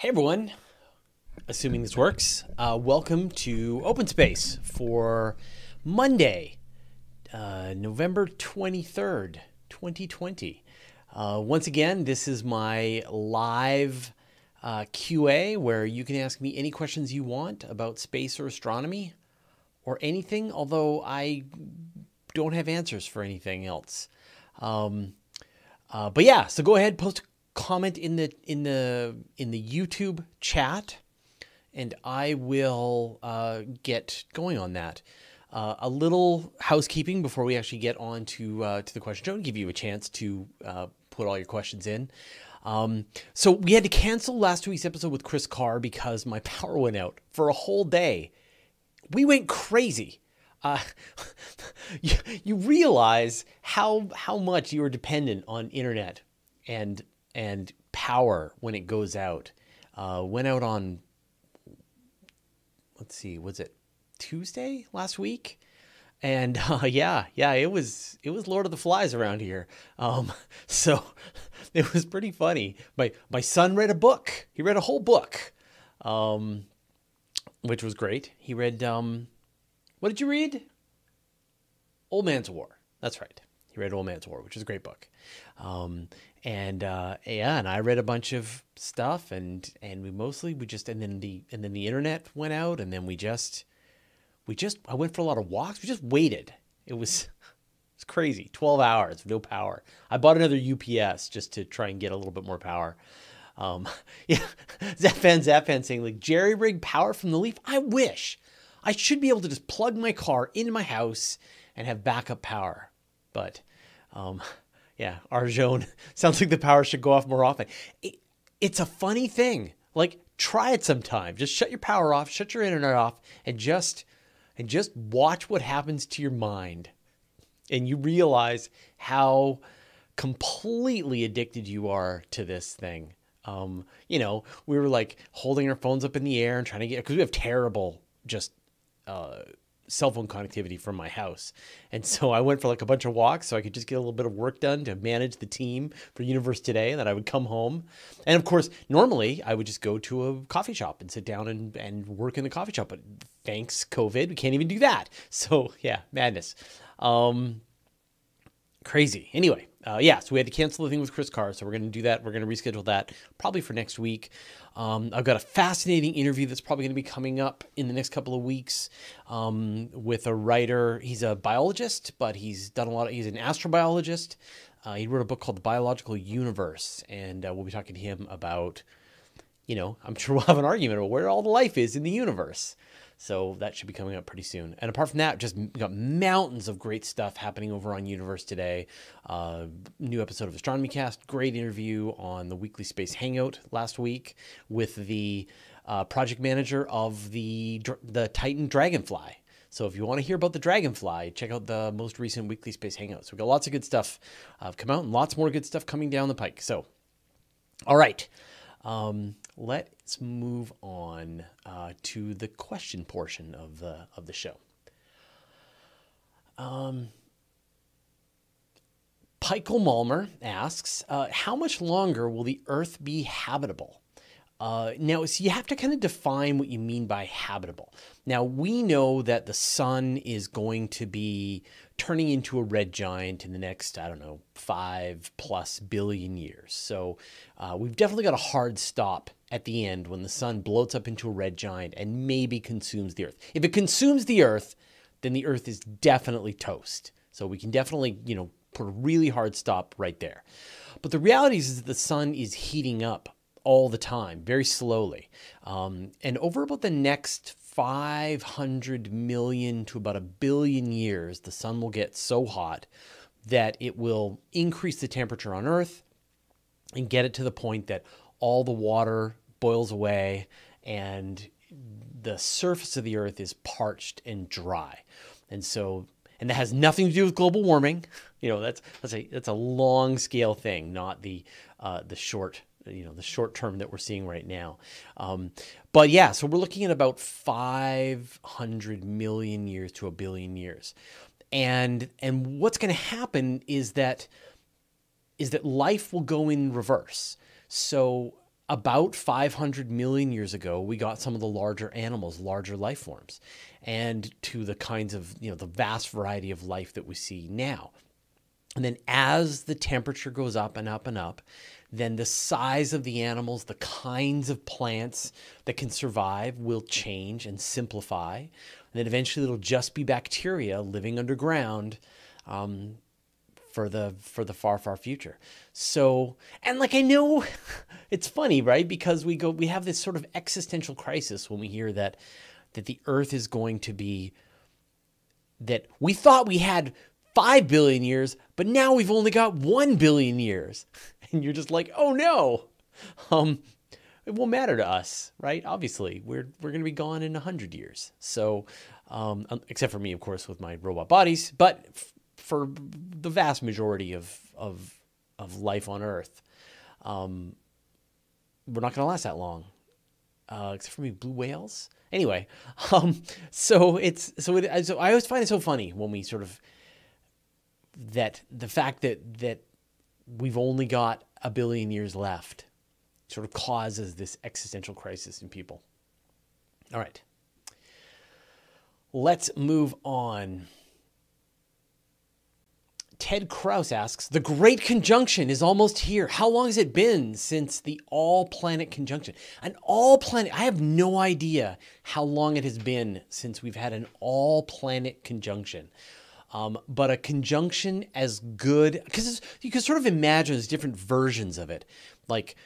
Hey everyone, assuming this works, uh, welcome to Open Space for Monday, uh, November 23rd, 2020. Uh, once again, this is my live uh, QA where you can ask me any questions you want about space or astronomy or anything, although I don't have answers for anything else. Um, uh, but yeah, so go ahead, post comment in the in the in the YouTube chat, and I will uh, get going on that. Uh, a little housekeeping before we actually get on to uh, to the question show and give you a chance to uh, put all your questions in. Um, so we had to cancel last week's episode with Chris Carr because my power went out for a whole day. We went crazy. Uh, you, you realize how how much you are dependent on internet and and power when it goes out. Uh, went out on let's see, was it Tuesday last week? And uh, yeah, yeah, it was it was Lord of the Flies around here. Um, so it was pretty funny. My my son read a book. He read a whole book, um, which was great. He read um, what did you read? Old Man's War. That's right. He read Old Man's War, which is a great book. Um, and uh, yeah, and I read a bunch of stuff, and and we mostly we just and then the and then the internet went out, and then we just we just I went for a lot of walks. We just waited. It was it's crazy. Twelve hours, no power. I bought another UPS just to try and get a little bit more power. Um, yeah, Zapfan Zapfan saying like jerry rig power from the Leaf. I wish I should be able to just plug my car into my house and have backup power, but um, yeah, Arjone sounds like the power should go off more often. It, it's a funny thing. Like try it sometime. Just shut your power off, shut your internet off, and just and just watch what happens to your mind. And you realize how completely addicted you are to this thing. Um, you know, we were like holding our phones up in the air and trying to get because we have terrible just uh, cell phone connectivity from my house. And so I went for like a bunch of walks so I could just get a little bit of work done to manage the team for Universe Today. And then I would come home. And of course, normally I would just go to a coffee shop and sit down and, and work in the coffee shop. But thanks, COVID, we can't even do that. So yeah, madness. Um, crazy. Anyway, uh, yeah, so we had to cancel the thing with Chris Carr. So we're going to do that. We're going to reschedule that probably for next week. Um, I've got a fascinating interview that's probably going to be coming up in the next couple of weeks um, with a writer. He's a biologist, but he's done a lot of, he's an astrobiologist. Uh, he wrote a book called The Biological Universe, and uh, we'll be talking to him about, you know, I'm sure we'll have an argument about where all the life is in the universe. So that should be coming up pretty soon. And apart from that, just got mountains of great stuff happening over on Universe today. Uh, new episode of Astronomy Cast, great interview on the weekly space hangout last week with the uh, project manager of the the Titan Dragonfly. So if you want to hear about the Dragonfly, check out the most recent weekly space hangout. So we've got lots of good stuff uh, come out and lots more good stuff coming down the pike. So, all right. Um, let's move on uh, to the question portion of the of the show. Um, Malmer asks, uh, "How much longer will the Earth be habitable?" Uh, now, so you have to kind of define what you mean by habitable. Now, we know that the sun is going to be turning into a red giant in the next, I don't know, five plus billion years. So uh, we've definitely got a hard stop at the end when the sun bloats up into a red giant and maybe consumes the Earth. If it consumes the Earth, then the Earth is definitely toast. So we can definitely, you know, put a really hard stop right there. But the reality is that the sun is heating up all the time, very slowly. Um, and over about the next 500 million to about a billion years, the sun will get so hot that it will increase the temperature on Earth and get it to the point that all the water boils away and the surface of the Earth is parched and dry. And so and that has nothing to do with global warming. You know, that's that's a that's a long scale thing, not the uh, the short you know the short term that we're seeing right now um, but yeah so we're looking at about 500 million years to a billion years and and what's going to happen is that is that life will go in reverse so about 500 million years ago, we got some of the larger animals, larger life forms, and to the kinds of, you know, the vast variety of life that we see now. And then as the temperature goes up and up and up, then the size of the animals, the kinds of plants that can survive will change and simplify. And then eventually it'll just be bacteria living underground um, for the for the far far future. So and like I know it's funny, right? Because we go we have this sort of existential crisis when we hear that that the earth is going to be that we thought we had 5 billion years, but now we've only got 1 billion years. And you're just like, "Oh no." Um it won't matter to us, right? Obviously, we're we're going to be gone in 100 years. So um, except for me, of course, with my robot bodies, but for the vast majority of of of life on Earth, um, we're not going to last that long, uh, except for me blue whales. Anyway, um, so it's so, it, so I always find it so funny when we sort of that the fact that that we've only got a billion years left sort of causes this existential crisis in people. All right. Let's move on. Ted Kraus asks The Great Conjunction is almost here. How long has it been since the all planet conjunction? An all planet, I have no idea how long it has been since we've had an all planet conjunction. Um, but a conjunction as good, because you can sort of imagine there's different versions of it. Like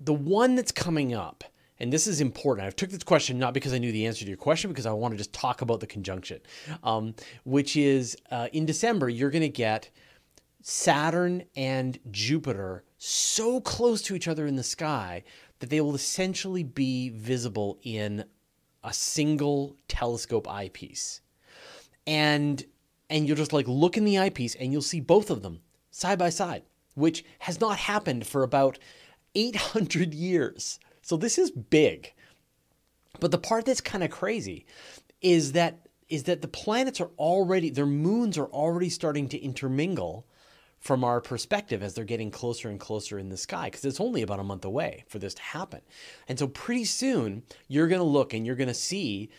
the one that's coming up and this is important. I took this question not because I knew the answer to your question, because I want to just talk about the conjunction, um, which is uh, in December, you're going to get Saturn and Jupiter so close to each other in the sky that they will essentially be visible in a single telescope eyepiece. And and you'll just like look in the eyepiece and you'll see both of them side by side, which has not happened for about 800 years. So this is big. But the part that's kind of crazy is that is that the planets are already their moons are already starting to intermingle from our perspective as they're getting closer and closer in the sky because it's only about a month away for this to happen. And so pretty soon you're going to look and you're going to see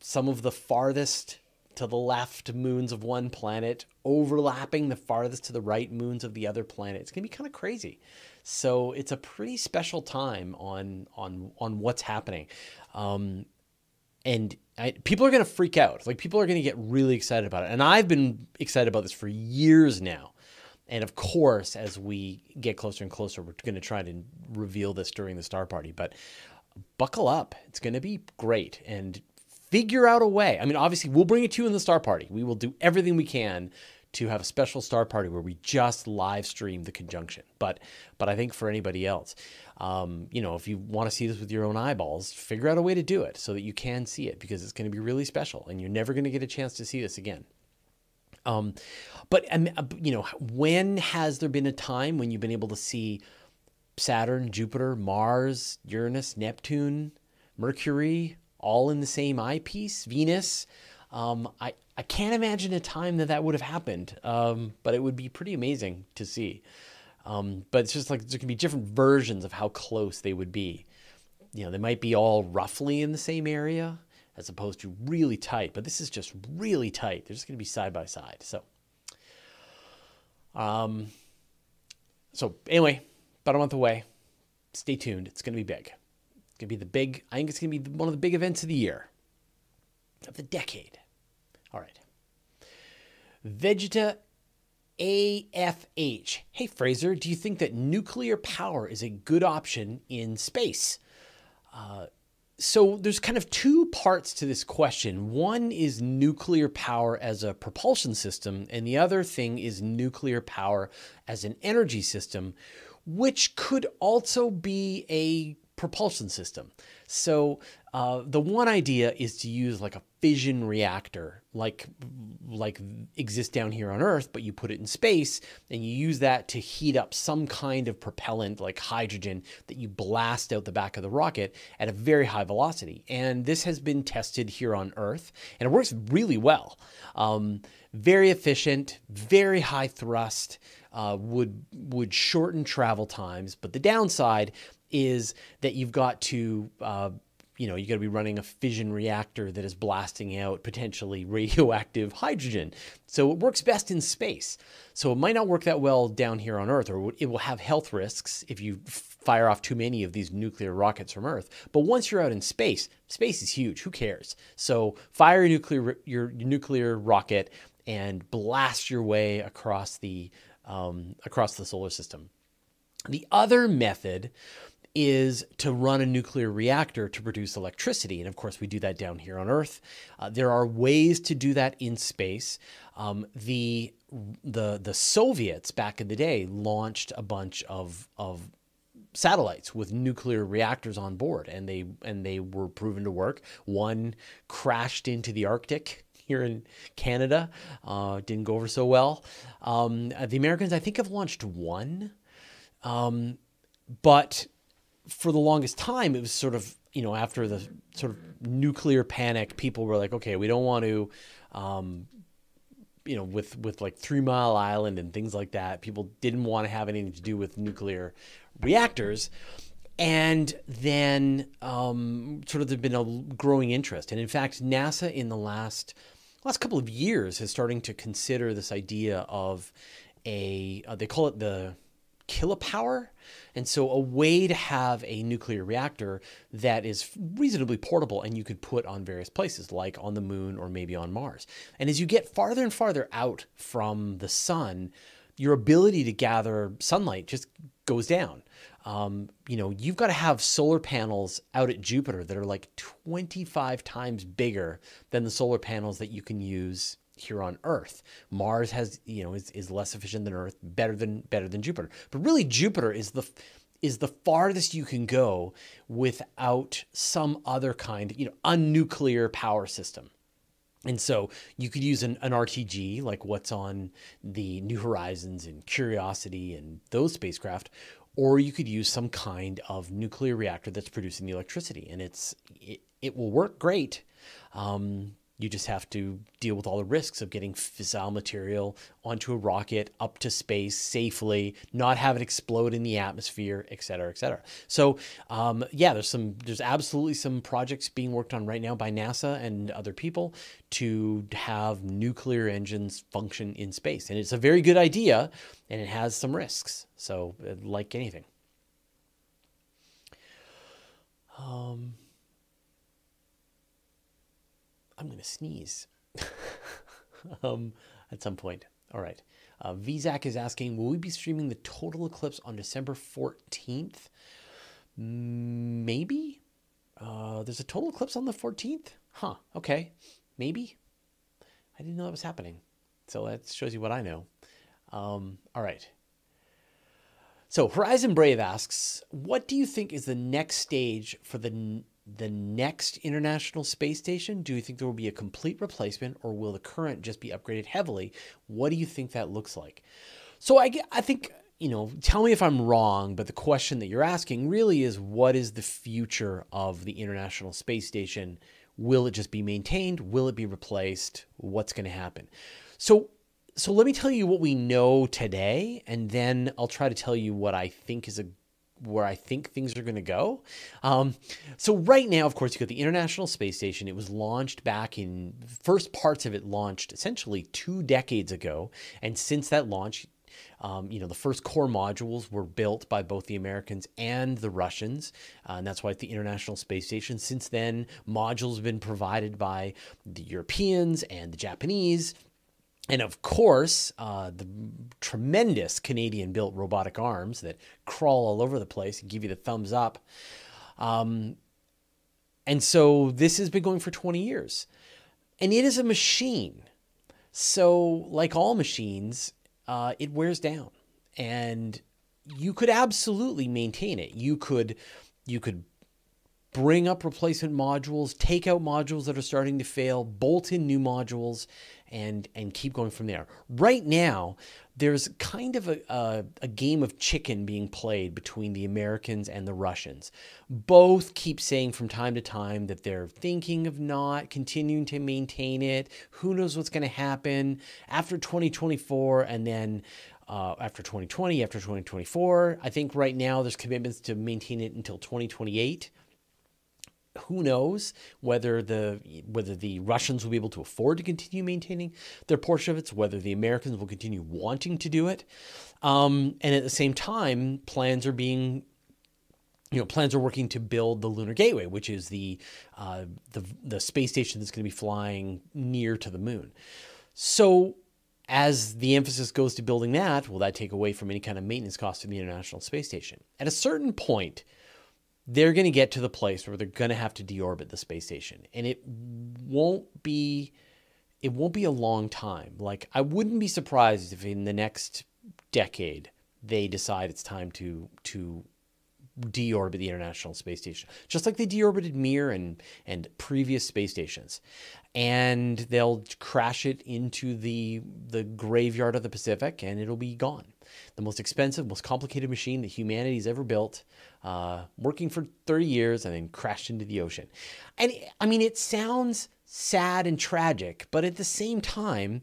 some of the farthest to the left moons of one planet overlapping the farthest to the right moons of the other planet. It's going to be kind of crazy. So it's a pretty special time on on on what's happening. Um, and I, people are going to freak out. Like people are going to get really excited about it. And I've been excited about this for years now. And of course, as we get closer and closer, we're going to try to reveal this during the star party. But buckle up. It's going to be great. And figure out a way. I mean, obviously, we'll bring it to you in the star party. We will do everything we can to have a special star party where we just live stream the conjunction. But but I think for anybody else, um, you know, if you want to see this with your own eyeballs, figure out a way to do it so that you can see it because it's going to be really special and you're never going to get a chance to see this again. Um, but um, you know, when has there been a time when you've been able to see Saturn, Jupiter, Mars, Uranus, Neptune, Mercury, all in the same eyepiece? Venus? Um, I, I can't imagine a time that that would have happened, um, but it would be pretty amazing to see. Um, but it's just like there can be different versions of how close they would be. You know, they might be all roughly in the same area as opposed to really tight, but this is just really tight. They're just going to be side by side. So, um, so anyway, about a month away. Stay tuned. It's going to be big. It's going to be the big. I think it's to be one of the big events of the year, of the decade. All right. Vegeta AFH. Hey, Fraser, do you think that nuclear power is a good option in space? Uh, so there's kind of two parts to this question. One is nuclear power as a propulsion system, and the other thing is nuclear power as an energy system, which could also be a propulsion system. So uh, the one idea is to use like a fission reactor, like like exists down here on Earth, but you put it in space and you use that to heat up some kind of propellant, like hydrogen, that you blast out the back of the rocket at a very high velocity. And this has been tested here on Earth, and it works really well. Um, very efficient, very high thrust. Uh, would would shorten travel times, but the downside is that you've got to uh, you know, you got to be running a fission reactor that is blasting out potentially radioactive hydrogen. So it works best in space. So it might not work that well down here on Earth, or it will have health risks if you fire off too many of these nuclear rockets from Earth. But once you're out in space, space is huge. Who cares? So fire your nuclear your nuclear rocket and blast your way across the um, across the solar system. The other method is to run a nuclear reactor to produce electricity. And of course, we do that down here on Earth. Uh, there are ways to do that in space. Um, the, the, the Soviets back in the day launched a bunch of, of satellites with nuclear reactors on board, and they, and they were proven to work. One crashed into the Arctic here in Canada. Uh, didn't go over so well. Um, the Americans, I think, have launched one. Um, but for the longest time, it was sort of, you know, after the sort of nuclear panic, people were like, okay, we don't want to, um, you know, with, with like Three Mile Island and things like that, people didn't want to have anything to do with nuclear reactors. And then um, sort of there's been a growing interest. And in fact, NASA in the last last couple of years is starting to consider this idea of a, uh, they call it the kilopower. And so, a way to have a nuclear reactor that is reasonably portable and you could put on various places, like on the moon or maybe on Mars. And as you get farther and farther out from the sun, your ability to gather sunlight just goes down. Um, you know, you've got to have solar panels out at Jupiter that are like 25 times bigger than the solar panels that you can use here on Earth. Mars has, you know, is, is less efficient than Earth, better than better than Jupiter. But really Jupiter is the is the farthest you can go without some other kind, you know, a nuclear power system. And so you could use an, an RTG like what's on the New Horizons and Curiosity and those spacecraft, or you could use some kind of nuclear reactor that's producing the electricity, and it's it, it will work great. Um, you just have to deal with all the risks of getting fissile material onto a rocket up to space safely, not have it explode in the atmosphere, et cetera, et cetera. So, um, yeah, there's some, there's absolutely some projects being worked on right now by NASA and other people to have nuclear engines function in space, and it's a very good idea, and it has some risks. So, uh, like anything. Um. I'm to sneeze um, at some point. All right. Uh, VZAC is asking, will we be streaming the total eclipse on December 14th? Maybe. Uh, there's a total eclipse on the 14th? Huh. Okay. Maybe. I didn't know that was happening. So that shows you what I know. Um, all right. So Horizon Brave asks, what do you think is the next stage for the the next International Space Station? Do you think there will be a complete replacement or will the current just be upgraded heavily? What do you think that looks like? So I, I think, you know, tell me if I'm wrong, but the question that you're asking really is what is the future of the International Space Station? Will it just be maintained? Will it be replaced? What's going to happen? So so let me tell you what we know today, and then I'll try to tell you what I think is a where I think things are going to go. Um, so right now, of course, you got the International Space Station. It was launched back in first parts of it launched essentially two decades ago, and since that launch. Um, you know, the first core modules were built by both the Americans and the Russians, uh, and that's why it's the International Space Station. Since then, modules have been provided by the Europeans and the Japanese, and of course, uh, the tremendous Canadian built robotic arms that crawl all over the place and give you the thumbs up. Um, and so this has been going for 20 years. And it is a machine. So, like all machines, uh, it wears down. And you could absolutely maintain it. You could You could bring up replacement modules, take out modules that are starting to fail, bolt in new modules, and and keep going from there. Right now, there's kind of a, a, a, game of chicken being played between the Americans and the Russians. Both keep saying from time to time that they're thinking of not continuing to maintain it. Who knows what's going to happen after 2024 and then uh, after 2020, after 2024. I think right now there's commitments to maintain it until 2028 who knows whether the whether the Russians will be able to afford to continue maintaining their portion of it, whether the Americans will continue wanting to do it, um, and at the same time, plans are being you know, plans are working to build the Lunar Gateway, which is the uh, the the space station that's going to be flying near to the moon. So, as the emphasis goes to building that, will that take away from any kind of maintenance cost to the International Space Station? At a certain point, they're going to get to the place where they're going to have to deorbit the space station. And it won't be it won't be a long time. Like i wouldn't be surprised if in the next decade they decide it's time to to deorbit the international space station just like they deorbited mir and and previous space stations. And they'll crash it into the the graveyard of the pacific and it'll be gone the most expensive, most complicated machine that humanity's ever built, uh, working for 30 years and then crashed into the ocean. And I mean, it sounds sad and tragic, but at the same time,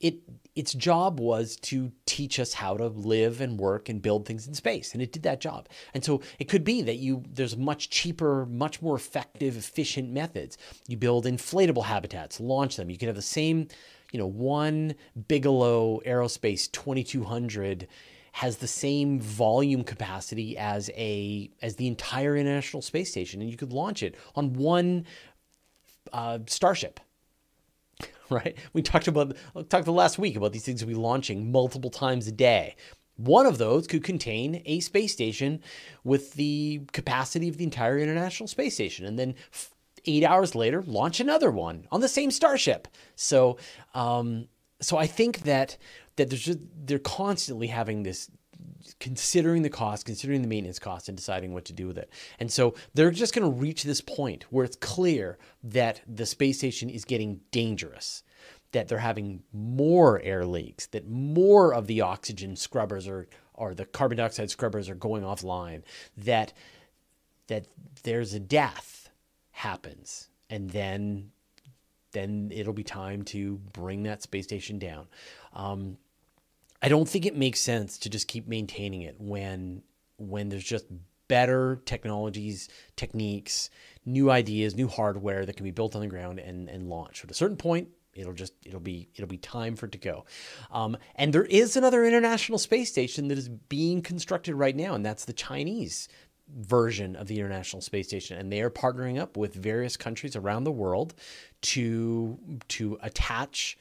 it its job was to teach us how to live and work and build things in space and it did that job. And so it could be that you there's much cheaper much more effective efficient methods. You build inflatable habitats launch them. You can have the same you know, one Bigelow Aerospace 2200 has the same volume capacity as a as the entire International Space Station, and you could launch it on one uh, Starship. Right? We talked about talked the last week about these things we launching multiple times a day. One of those could contain a space station with the capacity of the entire International Space Station, and then eight hours later, launch another one on the same starship. So, um, so I think that that there's just they're constantly having this considering the cost, considering the maintenance cost, and deciding what to do with it. And so they're just going to reach this point where it's clear that the space station is getting dangerous, that they're having more air leaks, that more of the oxygen scrubbers are or the carbon dioxide scrubbers are going offline, that that there's a death happens. And then then it'll be time to bring that space station down. Um, i don't think it makes sense to just keep maintaining it when when there's just better technologies techniques new ideas new hardware that can be built on the ground and and launched. At a certain point it'll just it'll be it'll be time for it to go. Um, and there is another international space station that is being constructed right now and that's the chinese version of the International Space Station, and they are partnering up with various countries around the world to to attach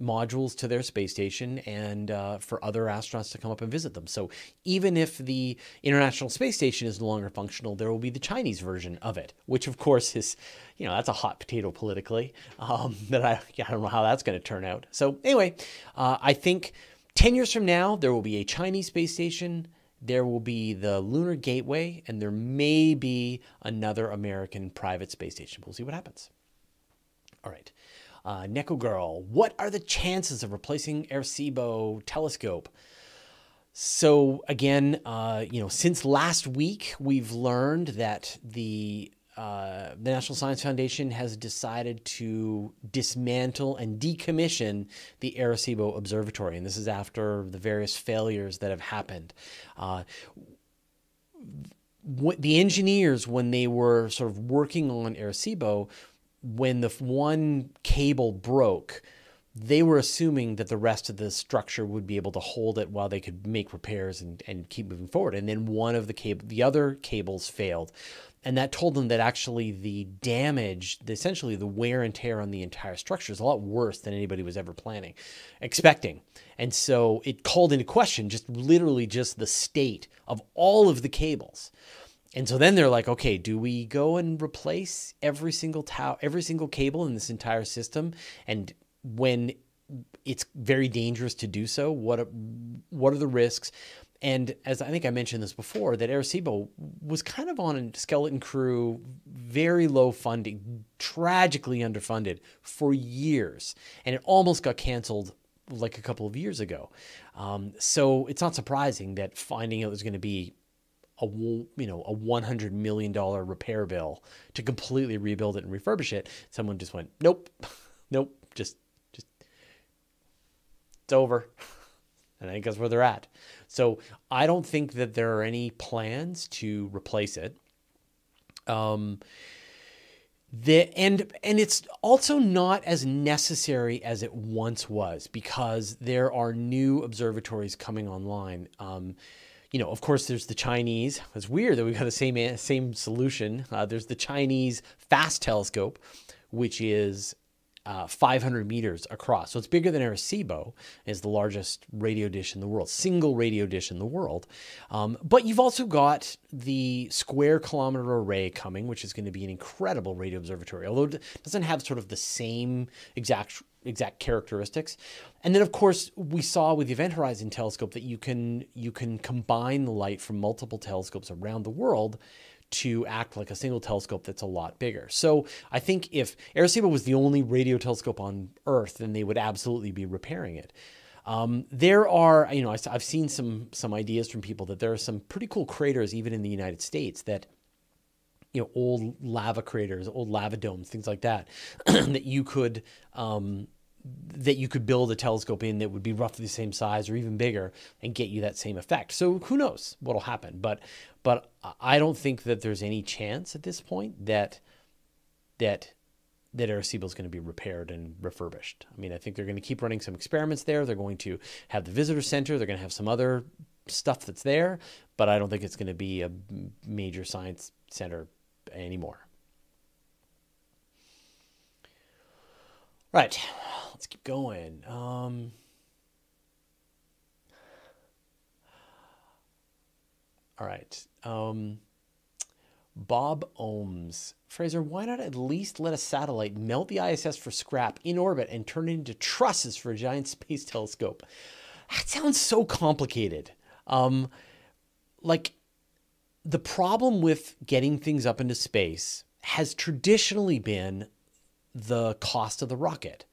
modules to their space station and uh, for other astronauts to come up and visit them. So even if the International Space Station is no longer functional, there will be the Chinese version of it, which of course is, you know, that's a hot potato politically. Um, that I, I don't know how that's going to turn out. So anyway, uh, I think 10 years from now, there will be a Chinese space station there will be the Lunar Gateway, and there may be another American private space station. We'll see what happens. All right. Uh, Neko Girl, what are the chances of replacing Arecibo telescope? So again, uh, you know, since last week, we've learned that the uh, the National Science Foundation has decided to dismantle and decommission the Arecibo Observatory. And this is after the various failures that have happened. Uh, the engineers, when they were sort of working on Arecibo, when the one cable broke, they were assuming that the rest of the structure would be able to hold it while they could make repairs and, and keep moving forward. And then one of the cable, the other cables failed and that told them that actually the damage, essentially the wear and tear on the entire structure is a lot worse than anybody was ever planning, expecting. And so it called into question just literally just the state of all of the cables. And so then they're like, okay, do we go and replace every single tower, every single cable in this entire system? And when it's very dangerous to do so, what what are the risks? And as I think I mentioned this before, that Arecibo was kind of on a skeleton crew, very low funding, tragically underfunded for years, and it almost got canceled like a couple of years ago. Um, so it's not surprising that finding out there's going to be a you know a 100 million dollar repair bill to completely rebuild it and refurbish it, someone just went, nope, nope, just just it's over. And I think that's where they're at. So I don't think that there are any plans to replace it. Um, the, and and it's also not as necessary as it once was because there are new observatories coming online. Um, you know, of course, there's the Chinese. It's weird that we've got the same same solution. Uh, there's the Chinese Fast Telescope, which is uh, 500 meters across. So it's bigger than Arecibo, is the largest radio dish in the world, single radio dish in the world. Um, but you've also got the square kilometer array coming, which is going to be an incredible radio observatory, although it doesn't have sort of the same exact exact characteristics. And then of course we saw with the Event Horizon telescope that you can you can combine the light from multiple telescopes around the world to act like a single telescope that's a lot bigger. So I think if Arecibo was the only radio telescope on Earth, then they would absolutely be repairing it. Um, there are, you know, I've seen some some ideas from people that there are some pretty cool craters even in the United States that, you know, old lava craters, old lava domes, things like that, that you could um, that you could build a telescope in that would be roughly the same size or even bigger and get you that same effect. So who knows what'll happen? But but I don't think that there's any chance at this point that that that Arecibo is going to be repaired and refurbished. I mean, I think they're going to keep running some experiments there. They're going to have the visitor center. They're going to have some other stuff that's there, but I don't think it's going to be a major science center anymore. Right let's keep going. Um, all right. Um, Bob Ohms. Fraser, why not at least let a satellite melt the ISS for scrap in orbit and turn it into trusses for a giant space telescope? That sounds so complicated. Um, like, the problem with getting things up into space has traditionally been the cost of the rocket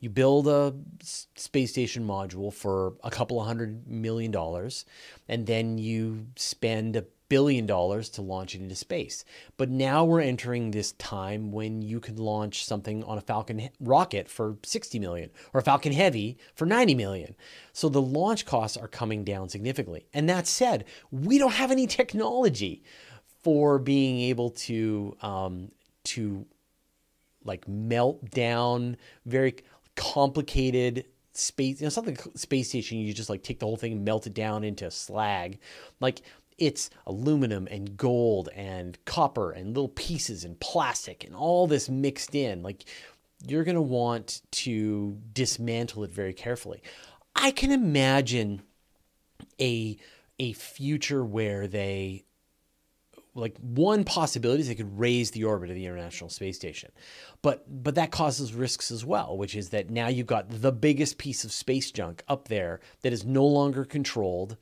you build a space station module for a couple of hundred million dollars, and then you spend a billion dollars to launch it into space. But now we're entering this time when you can launch something on a Falcon rocket for 60 million or a Falcon Heavy for 90 million. So the launch costs are coming down significantly. And that said, we don't have any technology for being able to um, to like melt down very complicated space, you know, something space station, you just like take the whole thing melt it down into slag. Like it's aluminum and gold and copper and little pieces and plastic and all this mixed in. Like you're going to want to dismantle it very carefully. I can imagine a a future where they like one possibility is they could raise the orbit of the International Space Station. But but that causes risks as well, which is that now you've got the biggest piece of space junk up there that is no longer controlled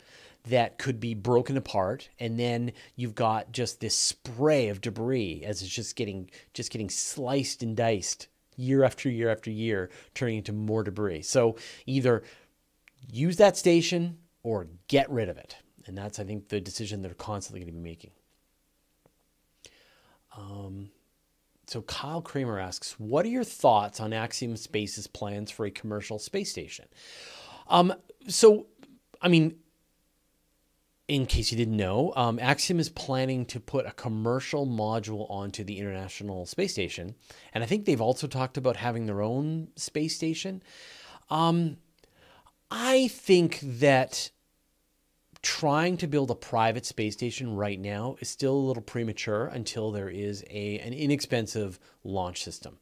that could be broken apart and then you've got just this spray of debris as it's just getting just getting sliced and diced year after year after year turning into more debris. So either use that station or get rid of it. And that's I think the decision they're constantly going to be making. Um, so Kyle Kramer asks, what are your thoughts on Axiom Space's plans for a commercial space station? Um, so, I mean, in case you didn't know, um, Axiom is planning to put a commercial module onto the International Space Station, and I think they've also talked about having their own space station. Um, I think that trying to build a private space station right now is still a little premature until there is a an inexpensive launch system.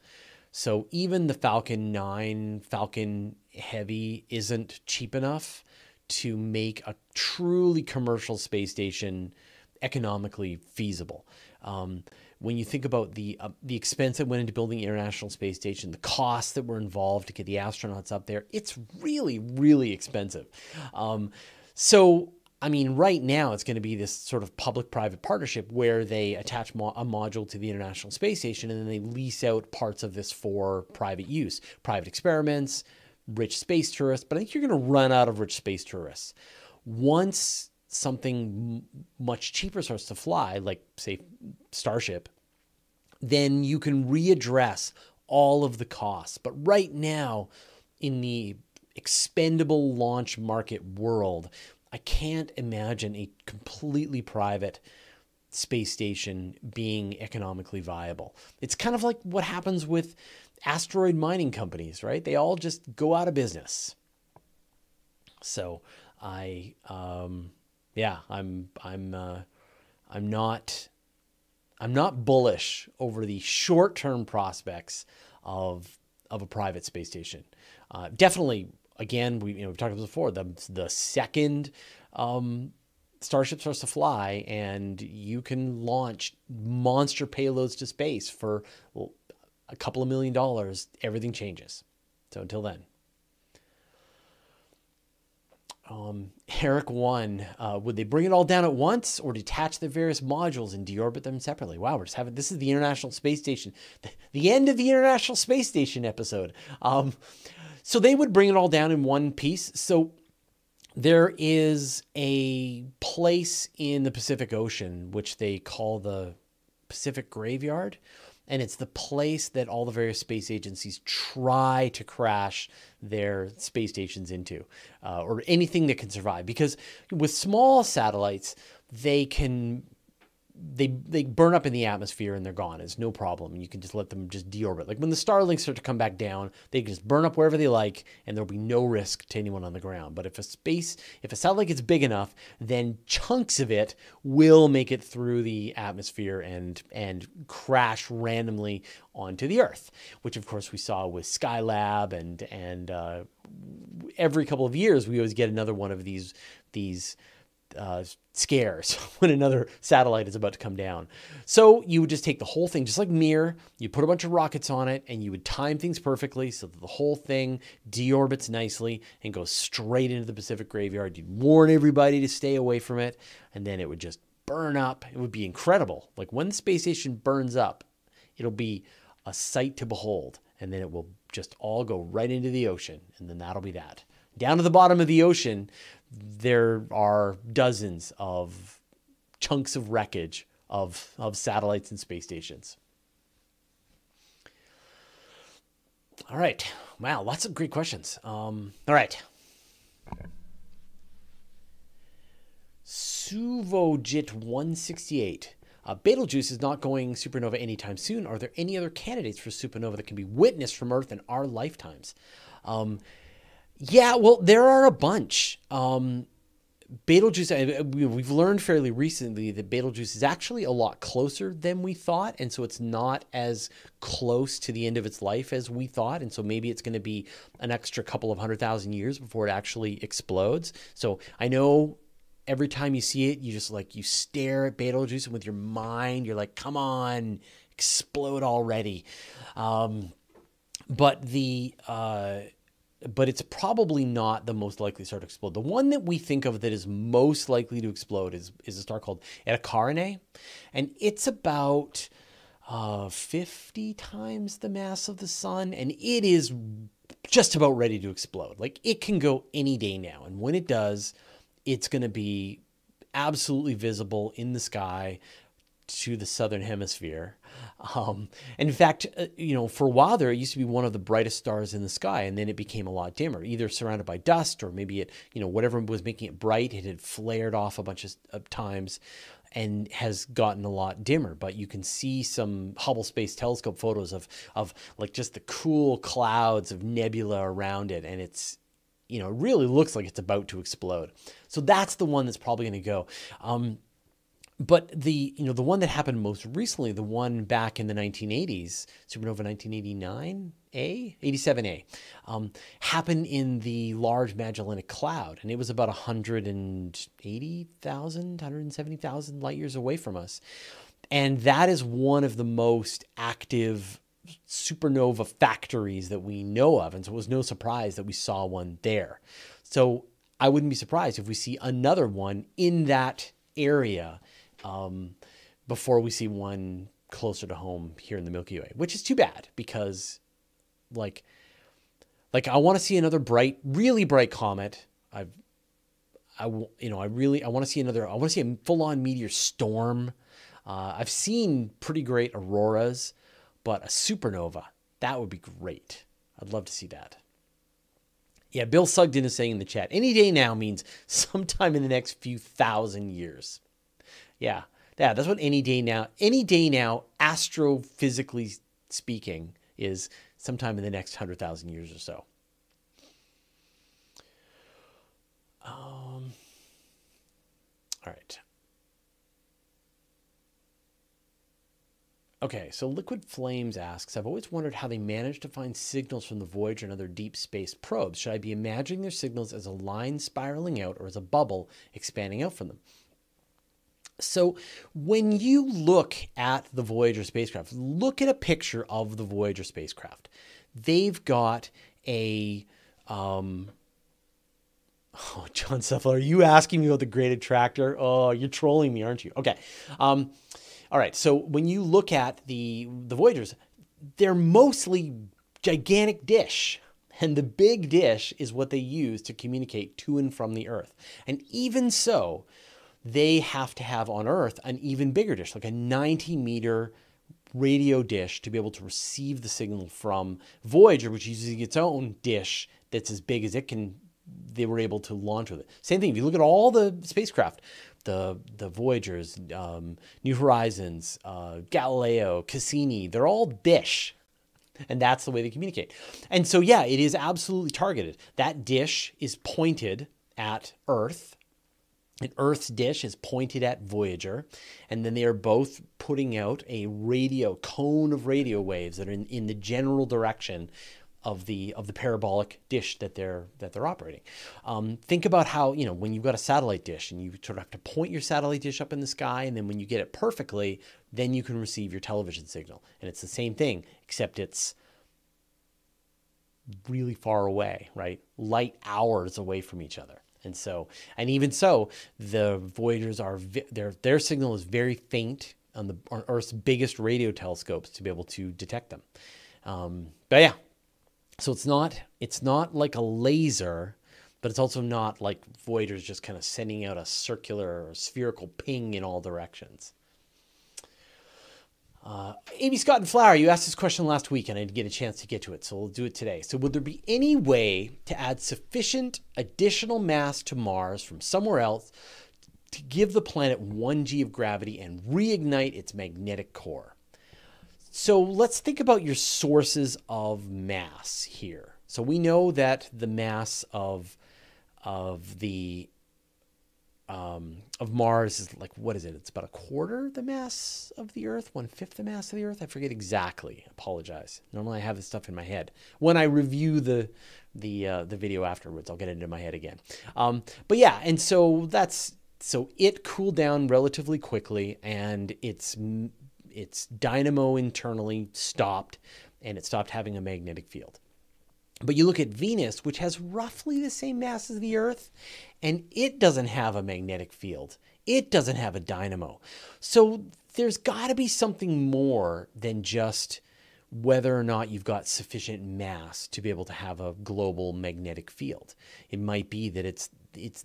So even the Falcon 9, Falcon Heavy isn't cheap enough to make a truly commercial space station economically feasible. Um, when you think about the uh, the expense that went into building the International Space Station, the costs that were involved to get the astronauts up there, it's really really expensive. Um, so I mean, right now it's going to be this sort of public-private partnership where they attach mo- a module to the International Space Station and then they lease out parts of this for private use, private experiments, rich space tourists. But I think you're going to run out of rich space tourists once something m- much cheaper starts to fly, like say Starship. Then you can readdress all of the costs. But right now, in the expendable launch market world, I can't imagine a completely private space station being economically viable. It's kind of like what happens with asteroid mining companies, right? They all just go out of business. So I, um, yeah, I'm, I'm, uh, I'm not, I'm not bullish over the short-term prospects of of a private space station. Uh, definitely again, we you know we've talked about this before the the second um, Starship starts to fly, and you can launch monster payloads to space for a couple of million dollars. Everything changes. So until then. Um, Eric one, uh, would they bring it all down at once or detach the various modules and deorbit them separately? Wow, we're just having this is the International Space Station, the, the end of the International Space Station episode. Um, so they would bring it all down in one piece. So there is a place in the Pacific Ocean which they call the Pacific Graveyard. And it's the place that all the various space agencies try to crash their space stations into, uh, or anything that can survive. Because with small satellites, they can they they burn up in the atmosphere and they're gone. It's no problem. You can just let them just deorbit. Like when the Starlinks start to come back down, they can just burn up wherever they like, and there'll be no risk to anyone on the ground. But if a space, if a satellite gets big enough, then chunks of it will make it through the atmosphere and and crash randomly onto the Earth, which of course we saw with Skylab and and uh, every couple of years we always get another one of these these uh, scares when another satellite is about to come down. So you would just take the whole thing, just like Mir, you put a bunch of rockets on it, and you would time things perfectly so that the whole thing deorbits nicely and goes straight into the Pacific graveyard. You'd warn everybody to stay away from it, and then it would just burn up. It would be incredible. Like when the space station burns up, it'll be a sight to behold, and then it will just all go right into the ocean, and then that'll be that. Down to the bottom of the ocean, there are dozens of chunks of wreckage of, of satellites and space stations. All right. Wow, lots of great questions. Um, all right. Suvojit 168. Uh, Betelgeuse is not going supernova anytime soon. Are there any other candidates for supernova that can be witnessed from Earth in our lifetimes? Um, yeah, well, there are a bunch. Um, Betelgeuse, we've learned fairly recently that Betelgeuse is actually a lot closer than we thought. And so it's not as close to the end of its life as we thought. And so maybe it's going to be an extra couple of hundred thousand years before it actually explodes. So I know every time you see it, you just like, you stare at Betelgeuse and with your mind, you're like, come on, explode already. Um, but the, uh, but it's probably not the most likely star to explode. The one that we think of that is most likely to explode is, is a star called Eta Carinae, and it's about uh, 50 times the mass of the sun, and it is just about ready to explode. Like it can go any day now, and when it does, it's going to be absolutely visible in the sky to the southern hemisphere. Um, in fact, uh, you know, for a while there, it used to be one of the brightest stars in the sky, and then it became a lot dimmer, either surrounded by dust or maybe it, you know, whatever was making it bright, it had flared off a bunch of, times and has gotten a lot dimmer. But you can see some Hubble Space Telescope photos of of like just the cool clouds of nebula around it, and it's you know, it really looks like it's about to explode. So that's the one that's probably going to go. Um, but the you know the one that happened most recently, the one back in the 1980s, supernova 1989 A, 87A, um, happened in the Large Magellanic Cloud, and it was about 180,000, 170,000 light years away from us, and that is one of the most active supernova factories that we know of, and so it was no surprise that we saw one there. So I wouldn't be surprised if we see another one in that area um, before we see one closer to home here in the Milky Way, which is too bad because, like, like I want to see another bright, really bright comet. I've, I, you know, I really, I want to see another. I want to see a full-on meteor storm. Uh, I've seen pretty great auroras, but a supernova that would be great. I'd love to see that. Yeah, Bill Sugden is saying in the chat, any day now means sometime in the next few thousand years. Yeah, yeah, that's what any day now, any day now, astrophysically speaking, is sometime in the next 100,000 years or so. Um, all right. Okay, so Liquid Flames asks I've always wondered how they managed to find signals from the Voyager and other deep space probes. Should I be imagining their signals as a line spiraling out or as a bubble expanding out from them? So, when you look at the Voyager spacecraft, look at a picture of the Voyager spacecraft. They've got a. Um, oh, John Seffler, are you asking me about the great attractor? Oh, you're trolling me, aren't you? Okay. Um, all right. So, when you look at the, the Voyagers, they're mostly gigantic dish. And the big dish is what they use to communicate to and from the Earth. And even so, they have to have on Earth an even bigger dish, like a 90 meter radio dish to be able to receive the signal from Voyager, which uses its own dish that's as big as it can. They were able to launch with it. Same thing. If you look at all the spacecraft, the the Voyagers, um, New Horizons, uh, Galileo, Cassini, they're all dish, and that's the way they communicate. And so, yeah, it is absolutely targeted. That dish is pointed at Earth Earth's dish is pointed at Voyager, and then they are both putting out a radio cone of radio waves that are in, in the general direction of the of the parabolic dish that they're that they're operating. Um, think about how you know when you've got a satellite dish and you sort of have to point your satellite dish up in the sky, and then when you get it perfectly, then you can receive your television signal, and it's the same thing except it's really far away, right? Light hours away from each other. And so, and even so, the Voyagers are their their signal is very faint on the on Earth's biggest radio telescopes to be able to detect them. Um, but yeah, so it's not it's not like a laser, but it's also not like Voyager's just kind of sending out a circular or spherical ping in all directions. Uh, Amy Scott and Flower, you asked this question last week and I didn't get a chance to get to it, so we'll do it today. So, would there be any way to add sufficient additional mass to Mars from somewhere else to give the planet 1g of gravity and reignite its magnetic core? So, let's think about your sources of mass here. So, we know that the mass of, of the um, of Mars is like what is it? It's about a quarter the mass of the Earth, one fifth the mass of the Earth. I forget exactly. Apologize. Normally I have this stuff in my head. When I review the the uh, the video afterwards, I'll get it into my head again. Um, but yeah, and so that's so it cooled down relatively quickly, and its its dynamo internally stopped, and it stopped having a magnetic field. But you look at Venus, which has roughly the same mass as the Earth, and it doesn't have a magnetic field. It doesn't have a dynamo. So there's got to be something more than just whether or not you've got sufficient mass to be able to have a global magnetic field. It might be that it's it's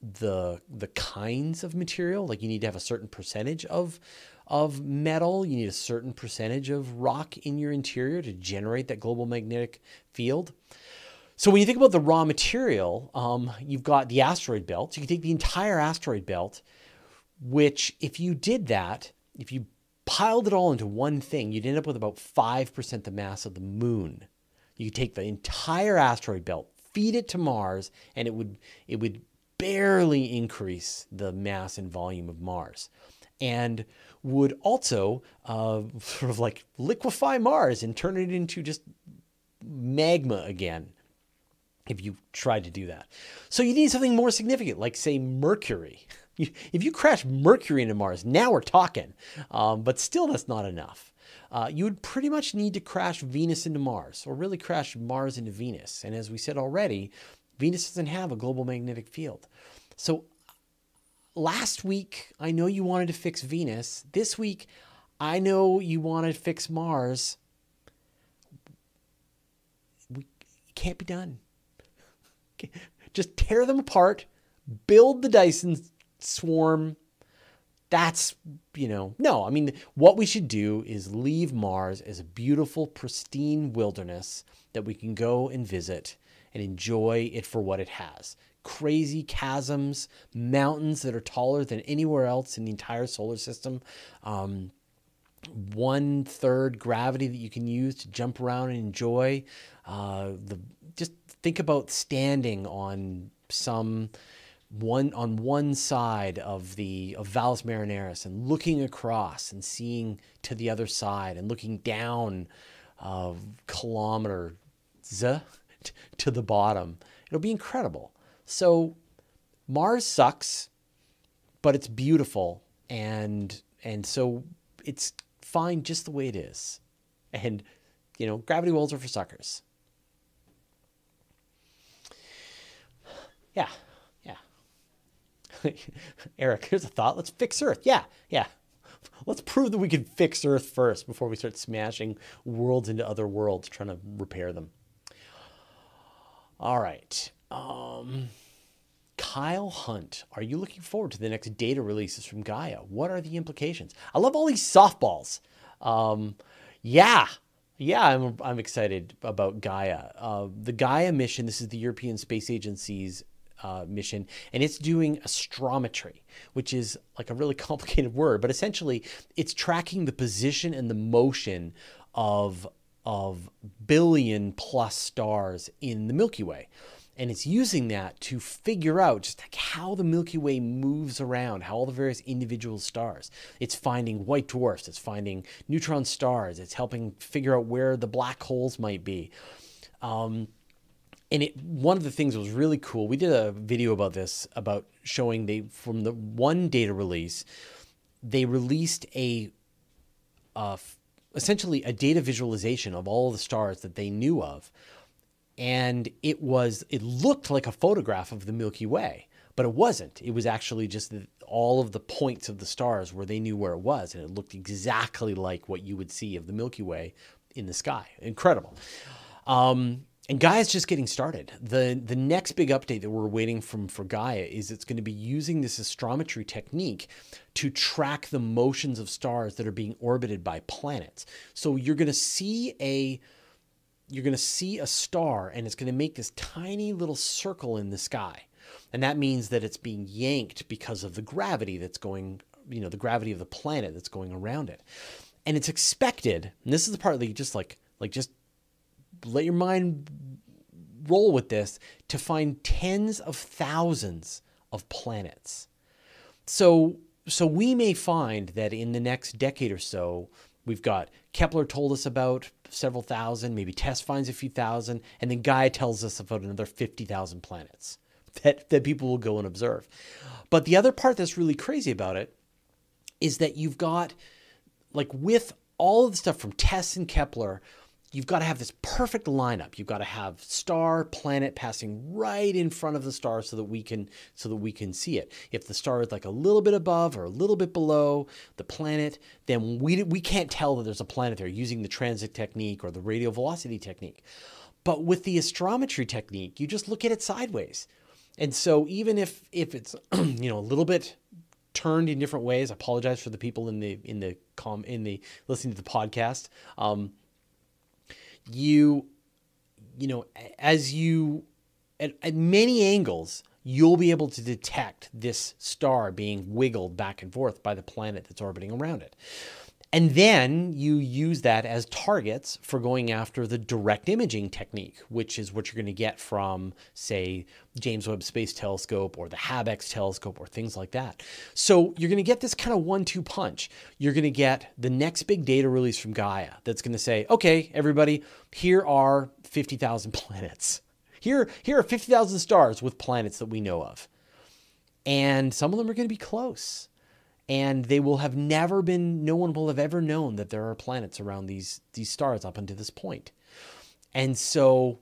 the the kinds of material like you need to have a certain percentage of of metal, you need a certain percentage of rock in your interior to generate that global magnetic field. So when you think about the raw material, um, you've got the asteroid belt. So you can take the entire asteroid belt, which if you did that, if you piled it all into one thing, you'd end up with about 5% the mass of the moon. You could take the entire asteroid belt, feed it to Mars, and it would it would barely increase the mass and volume of Mars. And would also uh, sort of like liquefy Mars and turn it into just magma again if you tried to do that. So you need something more significant, like say Mercury. If you crash Mercury into Mars, now we're talking. Um, but still, that's not enough. Uh, you would pretty much need to crash Venus into Mars, or really crash Mars into Venus. And as we said already, Venus doesn't have a global magnetic field. So last week, I know you wanted to fix Venus. This week, I know you want to fix Mars. We, it can't be done. Just tear them apart, build the Dyson swarm. That's, you know, no, I mean, what we should do is leave Mars as a beautiful, pristine wilderness that we can go and visit and enjoy it for what it has crazy chasms, mountains that are taller than anywhere else in the entire solar system. Um, one third gravity that you can use to jump around and enjoy. Uh, the just think about standing on some one on one side of the of Valles Marineris and looking across and seeing to the other side and looking down a kilometer to the bottom. It'll be incredible. So Mars sucks, but it's beautiful and and so it's fine just the way it is. And you know, gravity wells are for suckers. Yeah. Yeah. Eric, here's a thought. Let's fix Earth. Yeah. Yeah. Let's prove that we can fix Earth first before we start smashing worlds into other worlds trying to repair them. All right. Um, Kyle Hunt, are you looking forward to the next data releases from Gaia? What are the implications? I love all these softballs. Um, yeah, yeah, I'm, I'm excited about Gaia. Uh, the Gaia mission, this is the European Space Agency's uh, mission, and it's doing astrometry, which is like a really complicated word, but essentially it's tracking the position and the motion of of billion plus stars in the Milky Way. And it's using that to figure out just like how the Milky Way moves around, how all the various individual stars. It's finding white dwarfs, it's finding neutron stars, it's helping figure out where the black holes might be. Um, and it one of the things that was really cool. We did a video about this about showing they from the one data release, they released a uh, essentially a data visualization of all the stars that they knew of and it was it looked like a photograph of the milky way but it wasn't it was actually just the, all of the points of the stars where they knew where it was and it looked exactly like what you would see of the milky way in the sky incredible um, and Gaia's just getting started. The the next big update that we're waiting from for Gaia is it's going to be using this astrometry technique to track the motions of stars that are being orbited by planets. So you're going to see a you're going to see a star and it's going to make this tiny little circle in the sky. And that means that it's being yanked because of the gravity that's going, you know, the gravity of the planet that's going around it. And it's expected, and this is the part that you just like like just let your mind roll with this to find tens of thousands of planets. So so we may find that in the next decade or so, we've got Kepler told us about several thousand, maybe TESS finds a few thousand, and then Gaia tells us about another 50,000 planets that, that people will go and observe. But the other part that's really crazy about it is that you've got, like, with all of the stuff from TESS and Kepler, you've got to have this perfect lineup. You've got to have star, planet passing right in front of the star so that we can so that we can see it. If the star is like a little bit above or a little bit below the planet, then we we can't tell that there's a planet there using the transit technique or the radial velocity technique. But with the astrometry technique, you just look at it sideways. And so even if if it's you know a little bit turned in different ways, I apologize for the people in the in the com in the listening to the podcast. Um, you you know as you at, at many angles you'll be able to detect this star being wiggled back and forth by the planet that's orbiting around it and then you use that as targets for going after the direct imaging technique, which is what you're going to get from, say, James Webb Space Telescope or the HabEx telescope or things like that. So you're going to get this kind of one two punch. You're going to get the next big data release from Gaia that's going to say, okay, everybody, here are 50,000 planets. Here, here are 50,000 stars with planets that we know of. And some of them are going to be close and they will have never been no one will have ever known that there are planets around these these stars up until this point. and so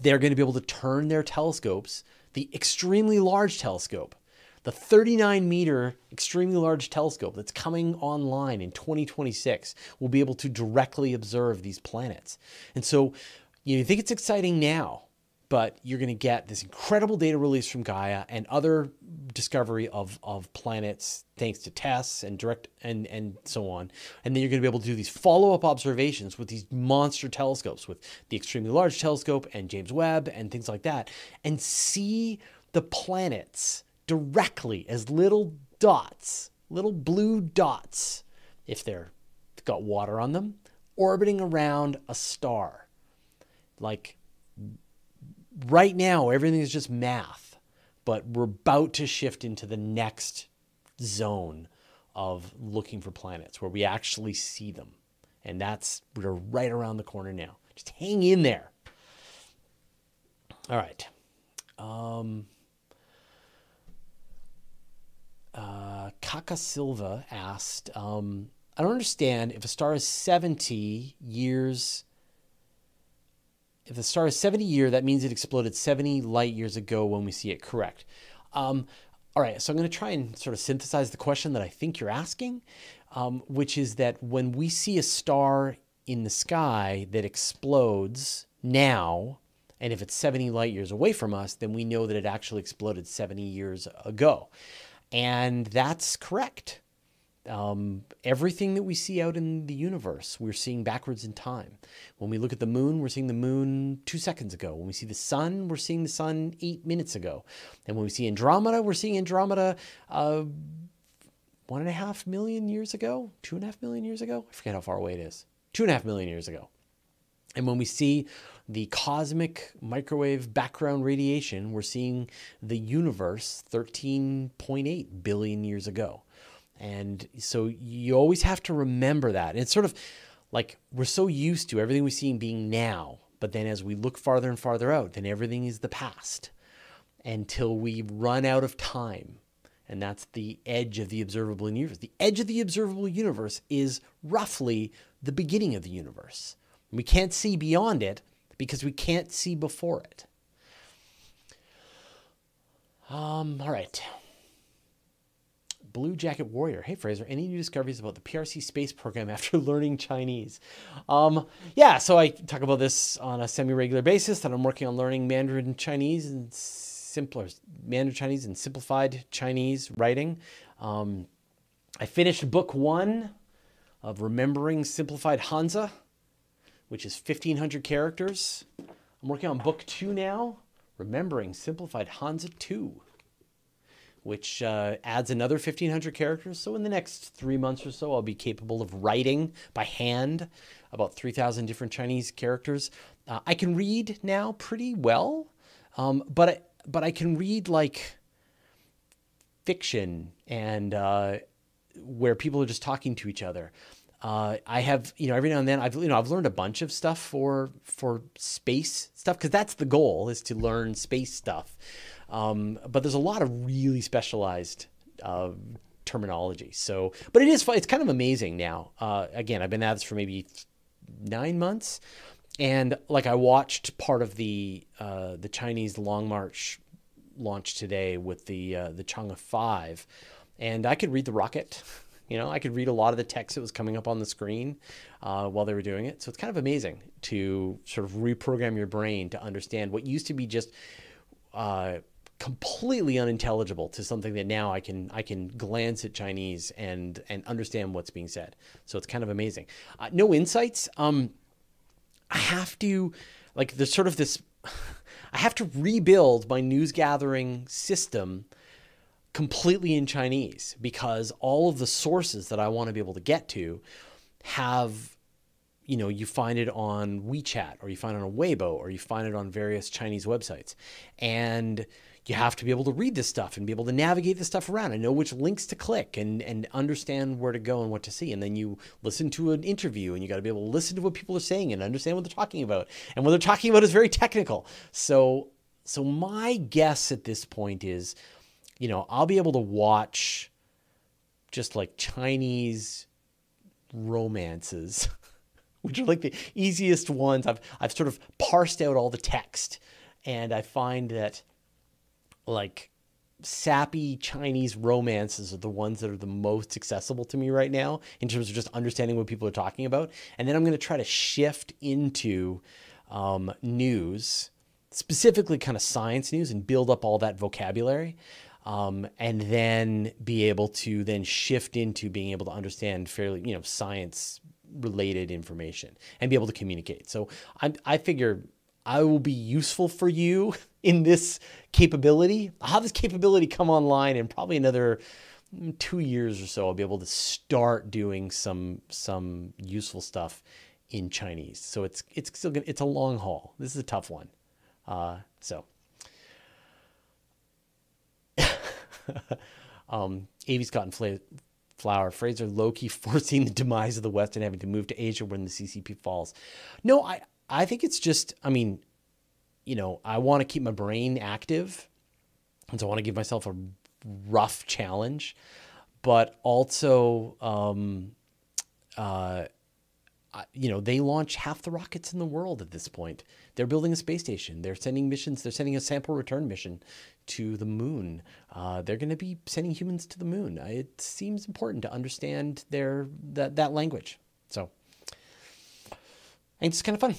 they're going to be able to turn their telescopes, the extremely large telescope, the 39 meter extremely large telescope that's coming online in 2026 will be able to directly observe these planets. And so you think it's exciting now, but you're going to get this incredible data release from Gaia and other discovery of, of planets thanks to TESS and direct and, and so on. And then you're going to be able to do these follow-up observations with these monster telescopes with the extremely large telescope and James Webb and things like that and see the planets directly as little dots, little blue dots if they're got water on them orbiting around a star. Like right now, everything is just math, but we're about to shift into the next zone of looking for planets where we actually see them. And that's, we're right around the corner now. Just hang in there. All right. Um, uh, Kaka Silva asked, um, I don't understand if a star is 70 years if the star is 70 year, that means it exploded 70 light years ago when we see it. Correct. Um, all right, so I'm going to try and sort of synthesize the question that I think you're asking, um, which is that when we see a star in the sky that explodes now, and if it's 70 light years away from us, then we know that it actually exploded 70 years ago. And that's correct. Um, everything that we see out in the universe, we're seeing backwards in time. When we look at the moon, we're seeing the moon two seconds ago. When we see the sun, we're seeing the sun eight minutes ago. And when we see Andromeda, we're seeing Andromeda uh, one and a half million years ago, two and a half million years ago. I forget how far away it is. Two and a half million years ago. And when we see the cosmic microwave background radiation, we're seeing the universe 13.8 billion years ago. And so you always have to remember that. And it's sort of like we're so used to everything we see being now, but then as we look farther and farther out, then everything is the past until we run out of time. And that's the edge of the observable universe. The edge of the observable universe is roughly the beginning of the universe. We can't see beyond it because we can't see before it. Um, all right. Blue Jacket Warrior. Hey, Fraser, any new discoveries about the PRC space program after learning Chinese? Um, yeah, so I talk about this on a semi regular basis that I'm working on learning Mandarin Chinese and simpler Mandarin Chinese and simplified Chinese writing. Um, I finished book one of Remembering Simplified Hanzi, which is 1,500 characters. I'm working on book two now, Remembering Simplified Hanzi 2 which uh, adds another 1,500 characters. So in the next three months or so, I'll be capable of writing by hand about 3,000 different Chinese characters. Uh, I can read now pretty well, um, but I, but I can read like fiction and uh, where people are just talking to each other. Uh, I have, you know, every now and then I've, you know, I've learned a bunch of stuff for for space stuff because that's the goal is to learn space stuff. Um, but there's a lot of really specialized uh, terminology. So, but it is fun. It's kind of amazing now. Uh, again, I've been at this for maybe nine months, and like I watched part of the uh, the Chinese Long March launch today with the uh, the Chang'e Five, and I could read the rocket. You know, I could read a lot of the text that was coming up on the screen uh, while they were doing it. So it's kind of amazing to sort of reprogram your brain to understand what used to be just uh, completely unintelligible to something that now I can I can glance at Chinese and and understand what's being said. So it's kind of amazing. Uh, no insights. Um, I have to like there's sort of this. I have to rebuild my news gathering system completely in Chinese because all of the sources that I want to be able to get to have you know, you find it on WeChat or you find it on Weibo or you find it on various Chinese websites. And you have to be able to read this stuff and be able to navigate this stuff around and know which links to click and, and understand where to go and what to see. And then you listen to an interview and you got to be able to listen to what people are saying and understand what they're talking about. And what they're talking about is very technical. So, so my guess at this point is, you know, I'll be able to watch just like Chinese romances which are like the easiest ones. I've I've sort of parsed out all the text, and I find that like sappy Chinese romances are the ones that are the most accessible to me right now in terms of just understanding what people are talking about. And then I'm going to try to shift into um, news, specifically kind of science news, and build up all that vocabulary. Um, and then be able to then shift into being able to understand fairly, you know, science related information and be able to communicate. So I, I figure I will be useful for you in this capability. I'll have this capability come online in probably another two years or so. I'll be able to start doing some some useful stuff in Chinese. So it's it's still gonna, it's a long haul. This is a tough one. Uh, so. um, and Fla- Flower, Fraser Loki forcing the demise of the West and having to move to Asia when the CCP falls. No, I I think it's just, I mean, you know, I want to keep my brain active. And so I want to give myself a rough challenge, but also, um, uh, you know, they launch half the rockets in the world at this point. They're building a space station. They're sending missions. They're sending a sample return mission to the moon. Uh, they're going to be sending humans to the moon. It seems important to understand their that that language. So, I think it's kind of fun.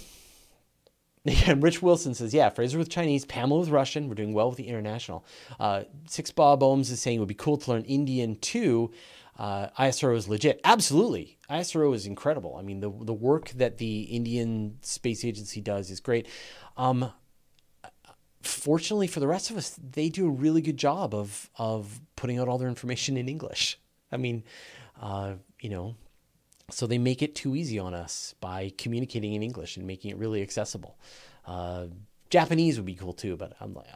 And Rich Wilson says, yeah, Fraser with Chinese, Pamela with Russian. We're doing well with the international. Uh, Six Bob Ohms is saying it would be cool to learn Indian too. Uh, ISRO is legit. Absolutely. ISRO is incredible. I mean, the, the work that the Indian Space Agency does is great. Um, fortunately for the rest of us, they do a really good job of, of putting out all their information in English. I mean, uh, you know, so they make it too easy on us by communicating in English and making it really accessible. Uh, Japanese would be cool too, but I'm like,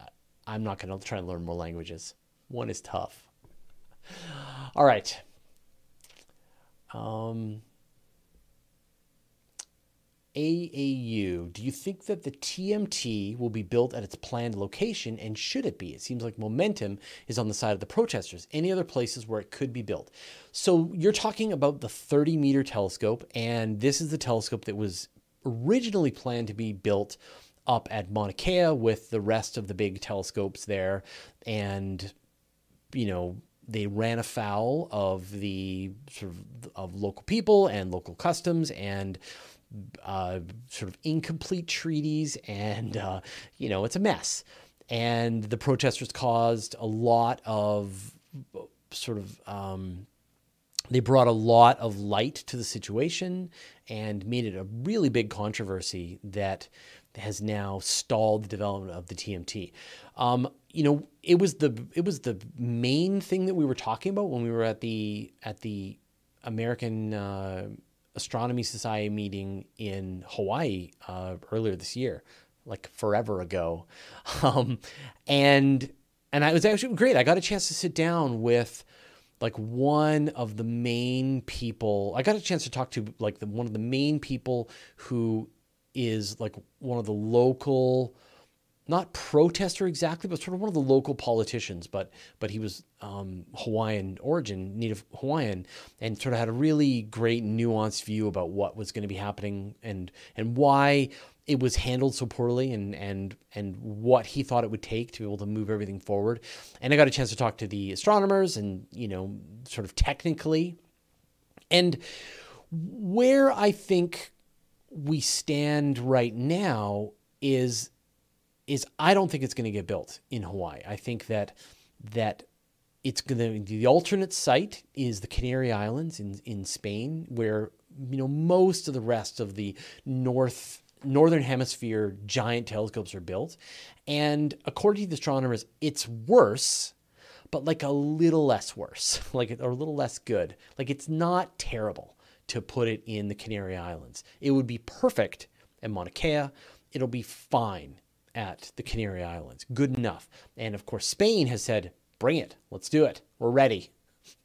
I'm not going to try and learn more languages. One is tough. All right. Um, AAU, do you think that the TMT will be built at its planned location and should it be? It seems like momentum is on the side of the protesters. Any other places where it could be built? So you're talking about the 30 meter telescope, and this is the telescope that was originally planned to be built up at Mauna Kea with the rest of the big telescopes there. And, you know, they ran afoul of the sort of, of local people and local customs and uh, sort of incomplete treaties, and uh, you know it's a mess. And the protesters caused a lot of sort of um, they brought a lot of light to the situation and made it a really big controversy that has now stalled the development of the TMT. Um, you know, it was the it was the main thing that we were talking about when we were at the at the American uh, Astronomy Society meeting in Hawaii uh, earlier this year, like forever ago, um, and and I was actually great. I got a chance to sit down with like one of the main people. I got a chance to talk to like the one of the main people who is like one of the local not protester exactly, but sort of one of the local politicians. But but he was um, Hawaiian origin, Native Hawaiian, and sort of had a really great nuanced view about what was going to be happening and and why it was handled so poorly and and and what he thought it would take to be able to move everything forward. And I got a chance to talk to the astronomers and you know sort of technically, and where I think we stand right now is is I don't think it's going to get built in Hawaii. I think that that it's going to the alternate site is the Canary Islands in in Spain, where you know most of the rest of the north northern hemisphere giant telescopes are built, and according to the astronomers, it's worse, but like a little less worse, like or a little less good. Like it's not terrible to put it in the Canary Islands. It would be perfect in Mauna Kea. It'll be fine at the Canary Islands. Good enough. And of course, Spain has said, bring it. Let's do it. We're ready.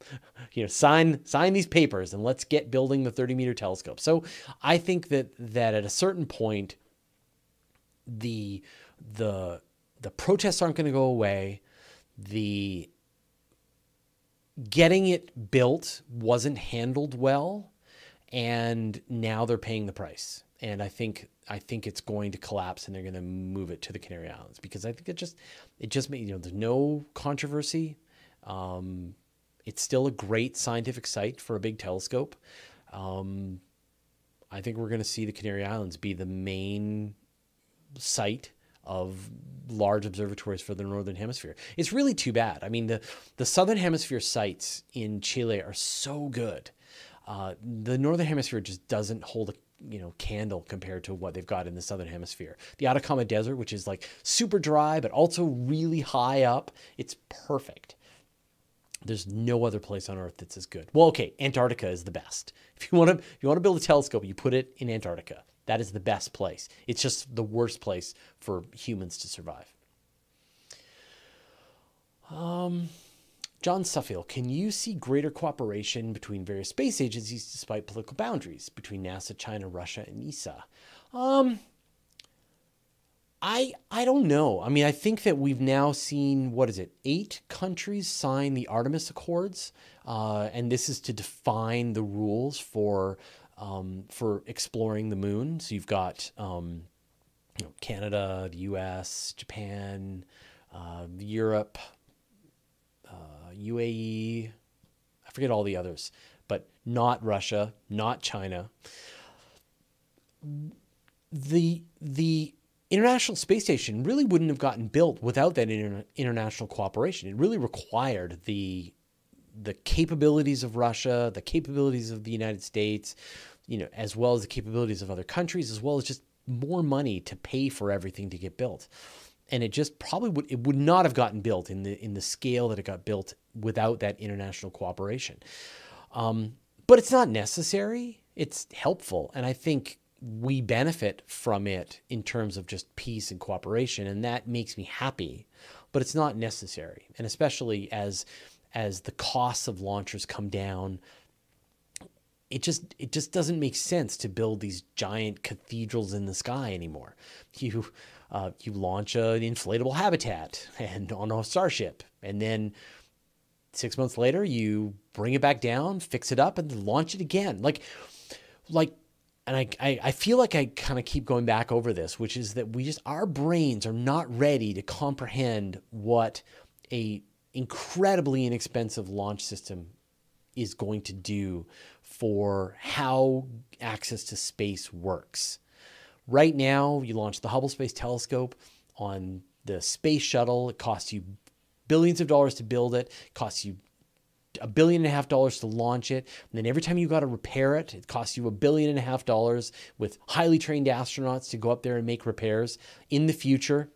you know, sign sign these papers and let's get building the 30 meter telescope. So I think that that at a certain point, the the the protests aren't going to go away. The getting it built wasn't handled well and now they're paying the price. And I think I think it's going to collapse, and they're going to move it to the Canary Islands because I think it just it just made you know there's no controversy. Um, it's still a great scientific site for a big telescope. Um, I think we're going to see the Canary Islands be the main site of large observatories for the northern hemisphere. It's really too bad. I mean, the the southern hemisphere sites in Chile are so good. Uh, the northern hemisphere just doesn't hold a you know candle compared to what they've got in the southern hemisphere. The Atacama Desert, which is like super dry but also really high up, it's perfect. There's no other place on Earth that's as good. Well, okay, Antarctica is the best. If you want to, if you want to build a telescope, you put it in Antarctica. That is the best place. It's just the worst place for humans to survive. Um, John Suffield, can you see greater cooperation between various space agencies despite political boundaries between NASA, China, Russia, and ESA? Um, I I don't know. I mean, I think that we've now seen what is it? Eight countries sign the Artemis Accords, uh, and this is to define the rules for um, for exploring the moon. So you've got um, you know, Canada, the U.S., Japan, uh, Europe, UAE. I forget all the others, but not Russia, not China. The the International Space Station really wouldn't have gotten built without that inter- international cooperation. It really required the the capabilities of Russia, the capabilities of the United States, you know, as well as the capabilities of other countries, as well as just more money to pay for everything to get built. And it just probably would it would not have gotten built in the in the scale that it got built without that international cooperation. Um, but it's not necessary. It's helpful, and I think we benefit from it in terms of just peace and cooperation, and that makes me happy. But it's not necessary, and especially as as the costs of launchers come down, it just it just doesn't make sense to build these giant cathedrals in the sky anymore. You uh, you launch an inflatable habitat and on a starship, and then six months later you bring it back down, fix it up, and launch it again. Like like and I, I, I feel like I kind of keep going back over this, which is that we just our brains are not ready to comprehend what a incredibly inexpensive launch system is going to do for how access to space works. Right now, you launch the Hubble Space Telescope on the space shuttle. It costs you billions of dollars to build it, costs you a billion and a half dollars to launch it. And then every time you got to repair it, it costs you a billion and a half dollars with highly trained astronauts to go up there and make repairs. In the future,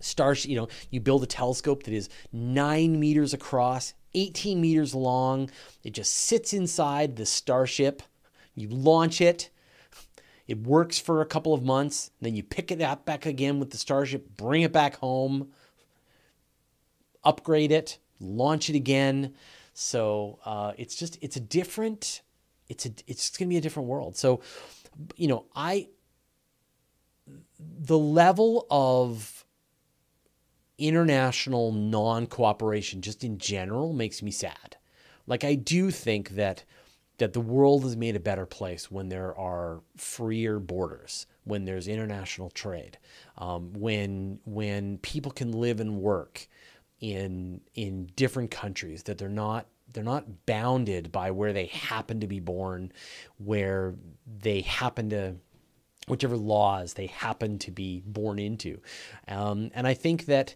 star, you know, you build a telescope that is nine meters across, 18 meters long. It just sits inside the Starship. You launch it. It works for a couple of months. Then you pick it up back again with the Starship, bring it back home, upgrade it, launch it again. So uh, it's just it's a different it's a it's going to be a different world. So you know I the level of international non cooperation, just in general, makes me sad. Like, I do think that. That the world is made a better place when there are freer borders, when there's international trade, um, when when people can live and work in in different countries, that they're not they're not bounded by where they happen to be born, where they happen to whichever laws they happen to be born into. Um, and I think that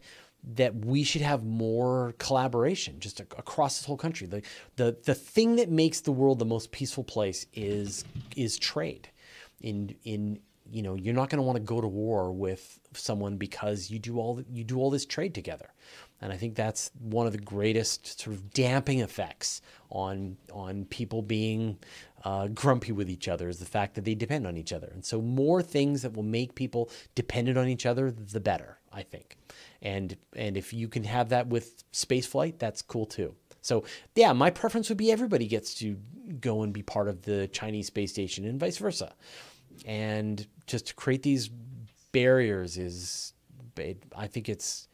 that we should have more collaboration just across this whole country. The, the the thing that makes the world the most peaceful place is is trade. In in you know you're not going to want to go to war with someone because you do all you do all this trade together. And I think that's one of the greatest sort of damping effects on on people being uh, grumpy with each other is the fact that they depend on each other. And so, more things that will make people dependent on each other, the better, I think. And and if you can have that with space flight, that's cool too. So, yeah, my preference would be everybody gets to go and be part of the Chinese space station and vice versa. And just to create these barriers is, I think it's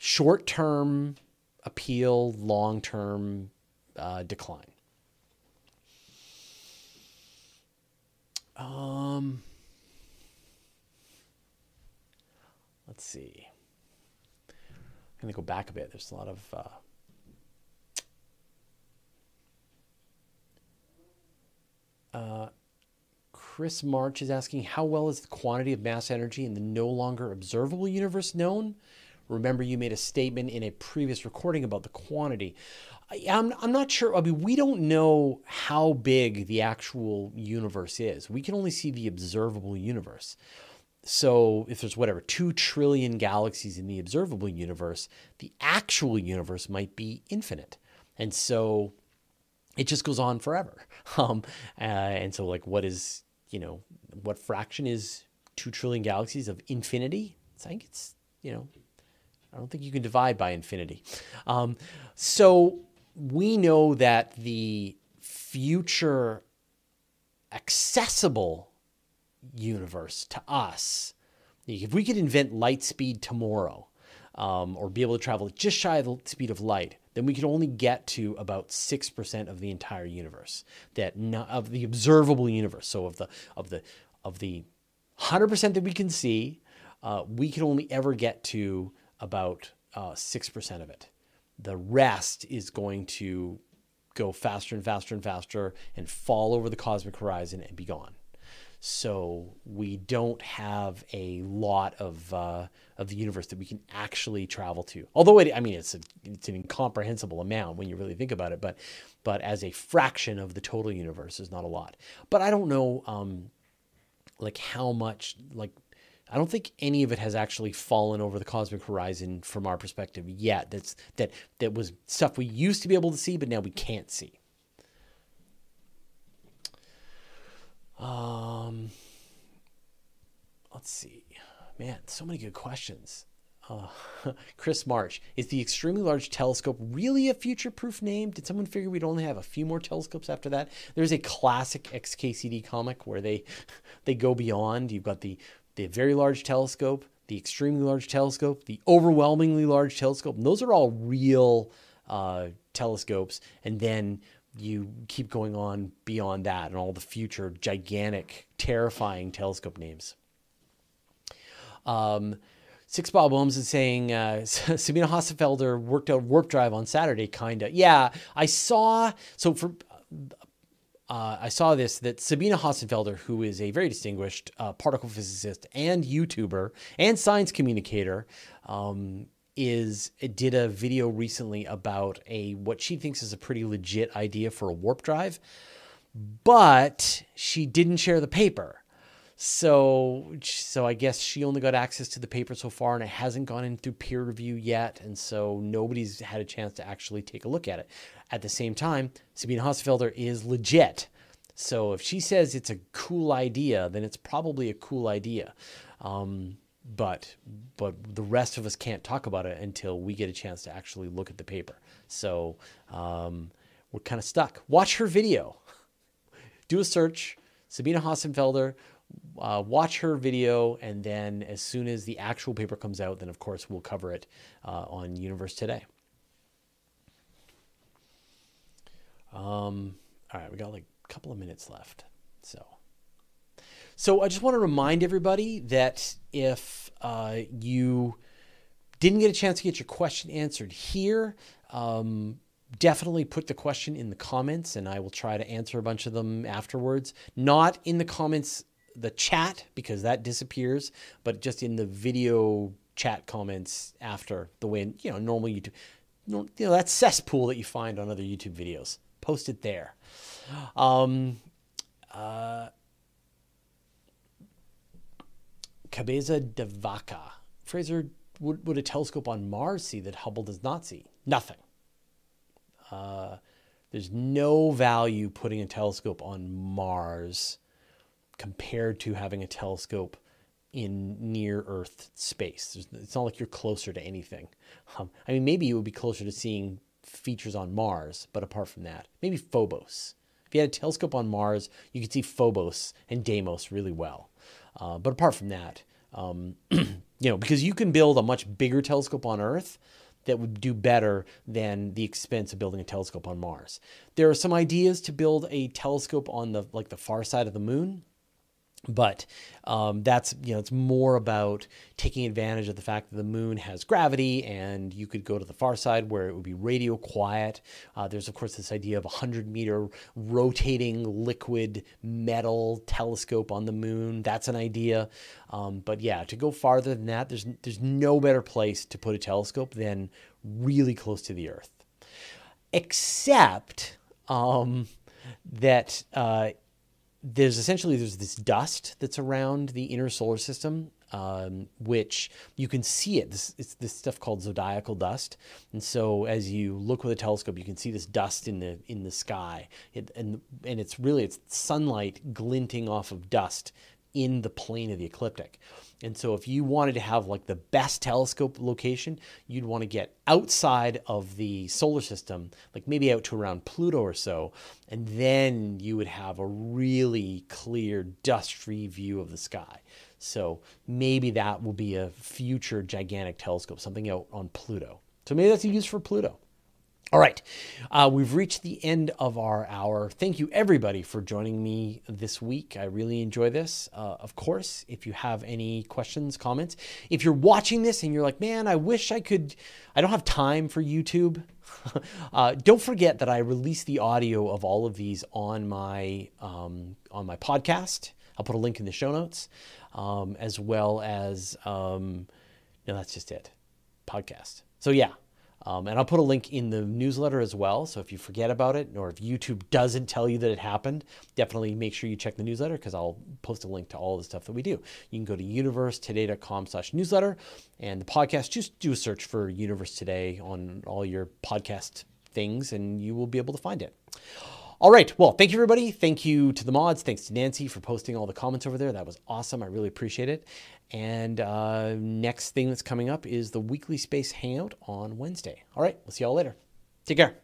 short term appeal, long term uh, decline. Um, let's see. I'm going to go back a bit. There's a lot of. Uh, uh, Chris March is asking, how well is the quantity of mass energy in the no longer observable universe known? Remember, you made a statement in a previous recording about the quantity. I, I'm, I'm not sure. I mean, we don't know how big the actual universe is. We can only see the observable universe. So, if there's whatever, 2 trillion galaxies in the observable universe, the actual universe might be infinite. And so it just goes on forever. Um, uh, and so, like, what is, you know, what fraction is 2 trillion galaxies of infinity? I think it's, you know, I don't think you can divide by infinity. Um, so we know that the future accessible universe to us, if we could invent light speed tomorrow, um, or be able to travel just shy of the speed of light, then we could only get to about 6% of the entire universe that of the observable universe so of the of the of the 100% that we can see uh, we can only ever get to about uh, 6% of it. The rest is going to go faster and faster and faster and fall over the cosmic horizon and be gone. So we don't have a lot of uh, of the universe that we can actually travel to. Although it, I mean, it's a, it's an incomprehensible amount when you really think about it. But but as a fraction of the total universe is not a lot. But I don't know, um, like how much like I don't think any of it has actually fallen over the cosmic horizon from our perspective yet. That's that that was stuff we used to be able to see, but now we can't see. Um, let's see, man, so many good questions. Uh, Chris March, is the extremely large telescope really a future-proof name? Did someone figure we'd only have a few more telescopes after that? There's a classic XKCD comic where they they go beyond. You've got the the very large telescope, the extremely large telescope, the overwhelmingly large telescope. And those are all real uh, telescopes. And then you keep going on beyond that and all the future gigantic, terrifying telescope names. Um, Six Bob Holmes is saying uh, Sabine Hossenfelder worked out warp drive on Saturday, kinda. Yeah, I saw. So for uh, I saw this that Sabine Hossenfelder, who is a very distinguished uh, particle physicist and YouTuber and science communicator, um, is did a video recently about a what she thinks is a pretty legit idea for a warp drive, but she didn't share the paper. So, so I guess she only got access to the paper so far, and it hasn't gone in through peer review yet, and so nobody's had a chance to actually take a look at it. At the same time, Sabine Hossenfelder is legit. So if she says it's a cool idea, then it's probably a cool idea. Um, but but the rest of us can't talk about it until we get a chance to actually look at the paper. So um, we're kind of stuck. Watch her video. Do a search, Sabine Hossenfelder uh, watch her video, and then as soon as the actual paper comes out, then of course we'll cover it uh, on Universe Today. Um, all right, we got like a couple of minutes left, so. So I just want to remind everybody that if uh, you didn't get a chance to get your question answered here, um, definitely put the question in the comments and I will try to answer a bunch of them afterwards. Not in the comments the chat because that disappears, but just in the video chat comments after the way you know normal YouTube, you know that cesspool that you find on other YouTube videos. Post it there. Um, uh, Cabeza de Vaca. Fraser, would, would a telescope on Mars see that Hubble does not see? Nothing. Uh, there's no value putting a telescope on Mars compared to having a telescope in near Earth space. it's not like you're closer to anything. Um, I mean, maybe you would be closer to seeing features on Mars, but apart from that, maybe Phobos. If you had a telescope on Mars, you could see Phobos and Deimos really well. Uh, but apart from that, um, you know, because you can build a much bigger telescope on Earth that would do better than the expense of building a telescope on Mars. There are some ideas to build a telescope on the like the far side of the moon but um, that's you know it's more about taking advantage of the fact that the moon has gravity and you could go to the far side where it would be radio quiet. Uh, there's of course this idea of a 100 meter rotating liquid metal telescope on the moon. That's an idea. Um, but yeah to go farther than that there's there's no better place to put a telescope than really close to the earth. Except um, that uh, there's essentially there's this dust that's around the inner solar system um, which you can see it. This it's this stuff called zodiacal dust. And so as you look with a telescope you can see this dust in the in the sky. It, and and it's really it's sunlight glinting off of dust in the plane of the ecliptic and so if you wanted to have like the best telescope location, you'd want to get outside of the solar system, like maybe out to around Pluto or so, and then you would have a really clear dust-free view of the sky. So maybe that will be a future gigantic telescope, something out on Pluto. So maybe that's a use for Pluto. All right, uh, we've reached the end of our hour. Thank you, everybody, for joining me this week. I really enjoy this. Uh, of course, if you have any questions, comments, if you're watching this and you're like, man, I wish I could, I don't have time for YouTube. uh, don't forget that I release the audio of all of these on my um, on my podcast. I'll put a link in the show notes, um, as well as um, no, that's just it, podcast. So yeah, um, and I'll put a link in the newsletter as well. So if you forget about it or if YouTube doesn't tell you that it happened, definitely make sure you check the newsletter because I'll post a link to all the stuff that we do. You can go to universetoday.com slash newsletter and the podcast, just do a search for Universe Today on all your podcast things and you will be able to find it. All right. Well, thank you, everybody. Thank you to the mods. Thanks to Nancy for posting all the comments over there. That was awesome. I really appreciate it. And uh, next thing that's coming up is the weekly space hangout on Wednesday. All right. We'll see y'all later. Take care.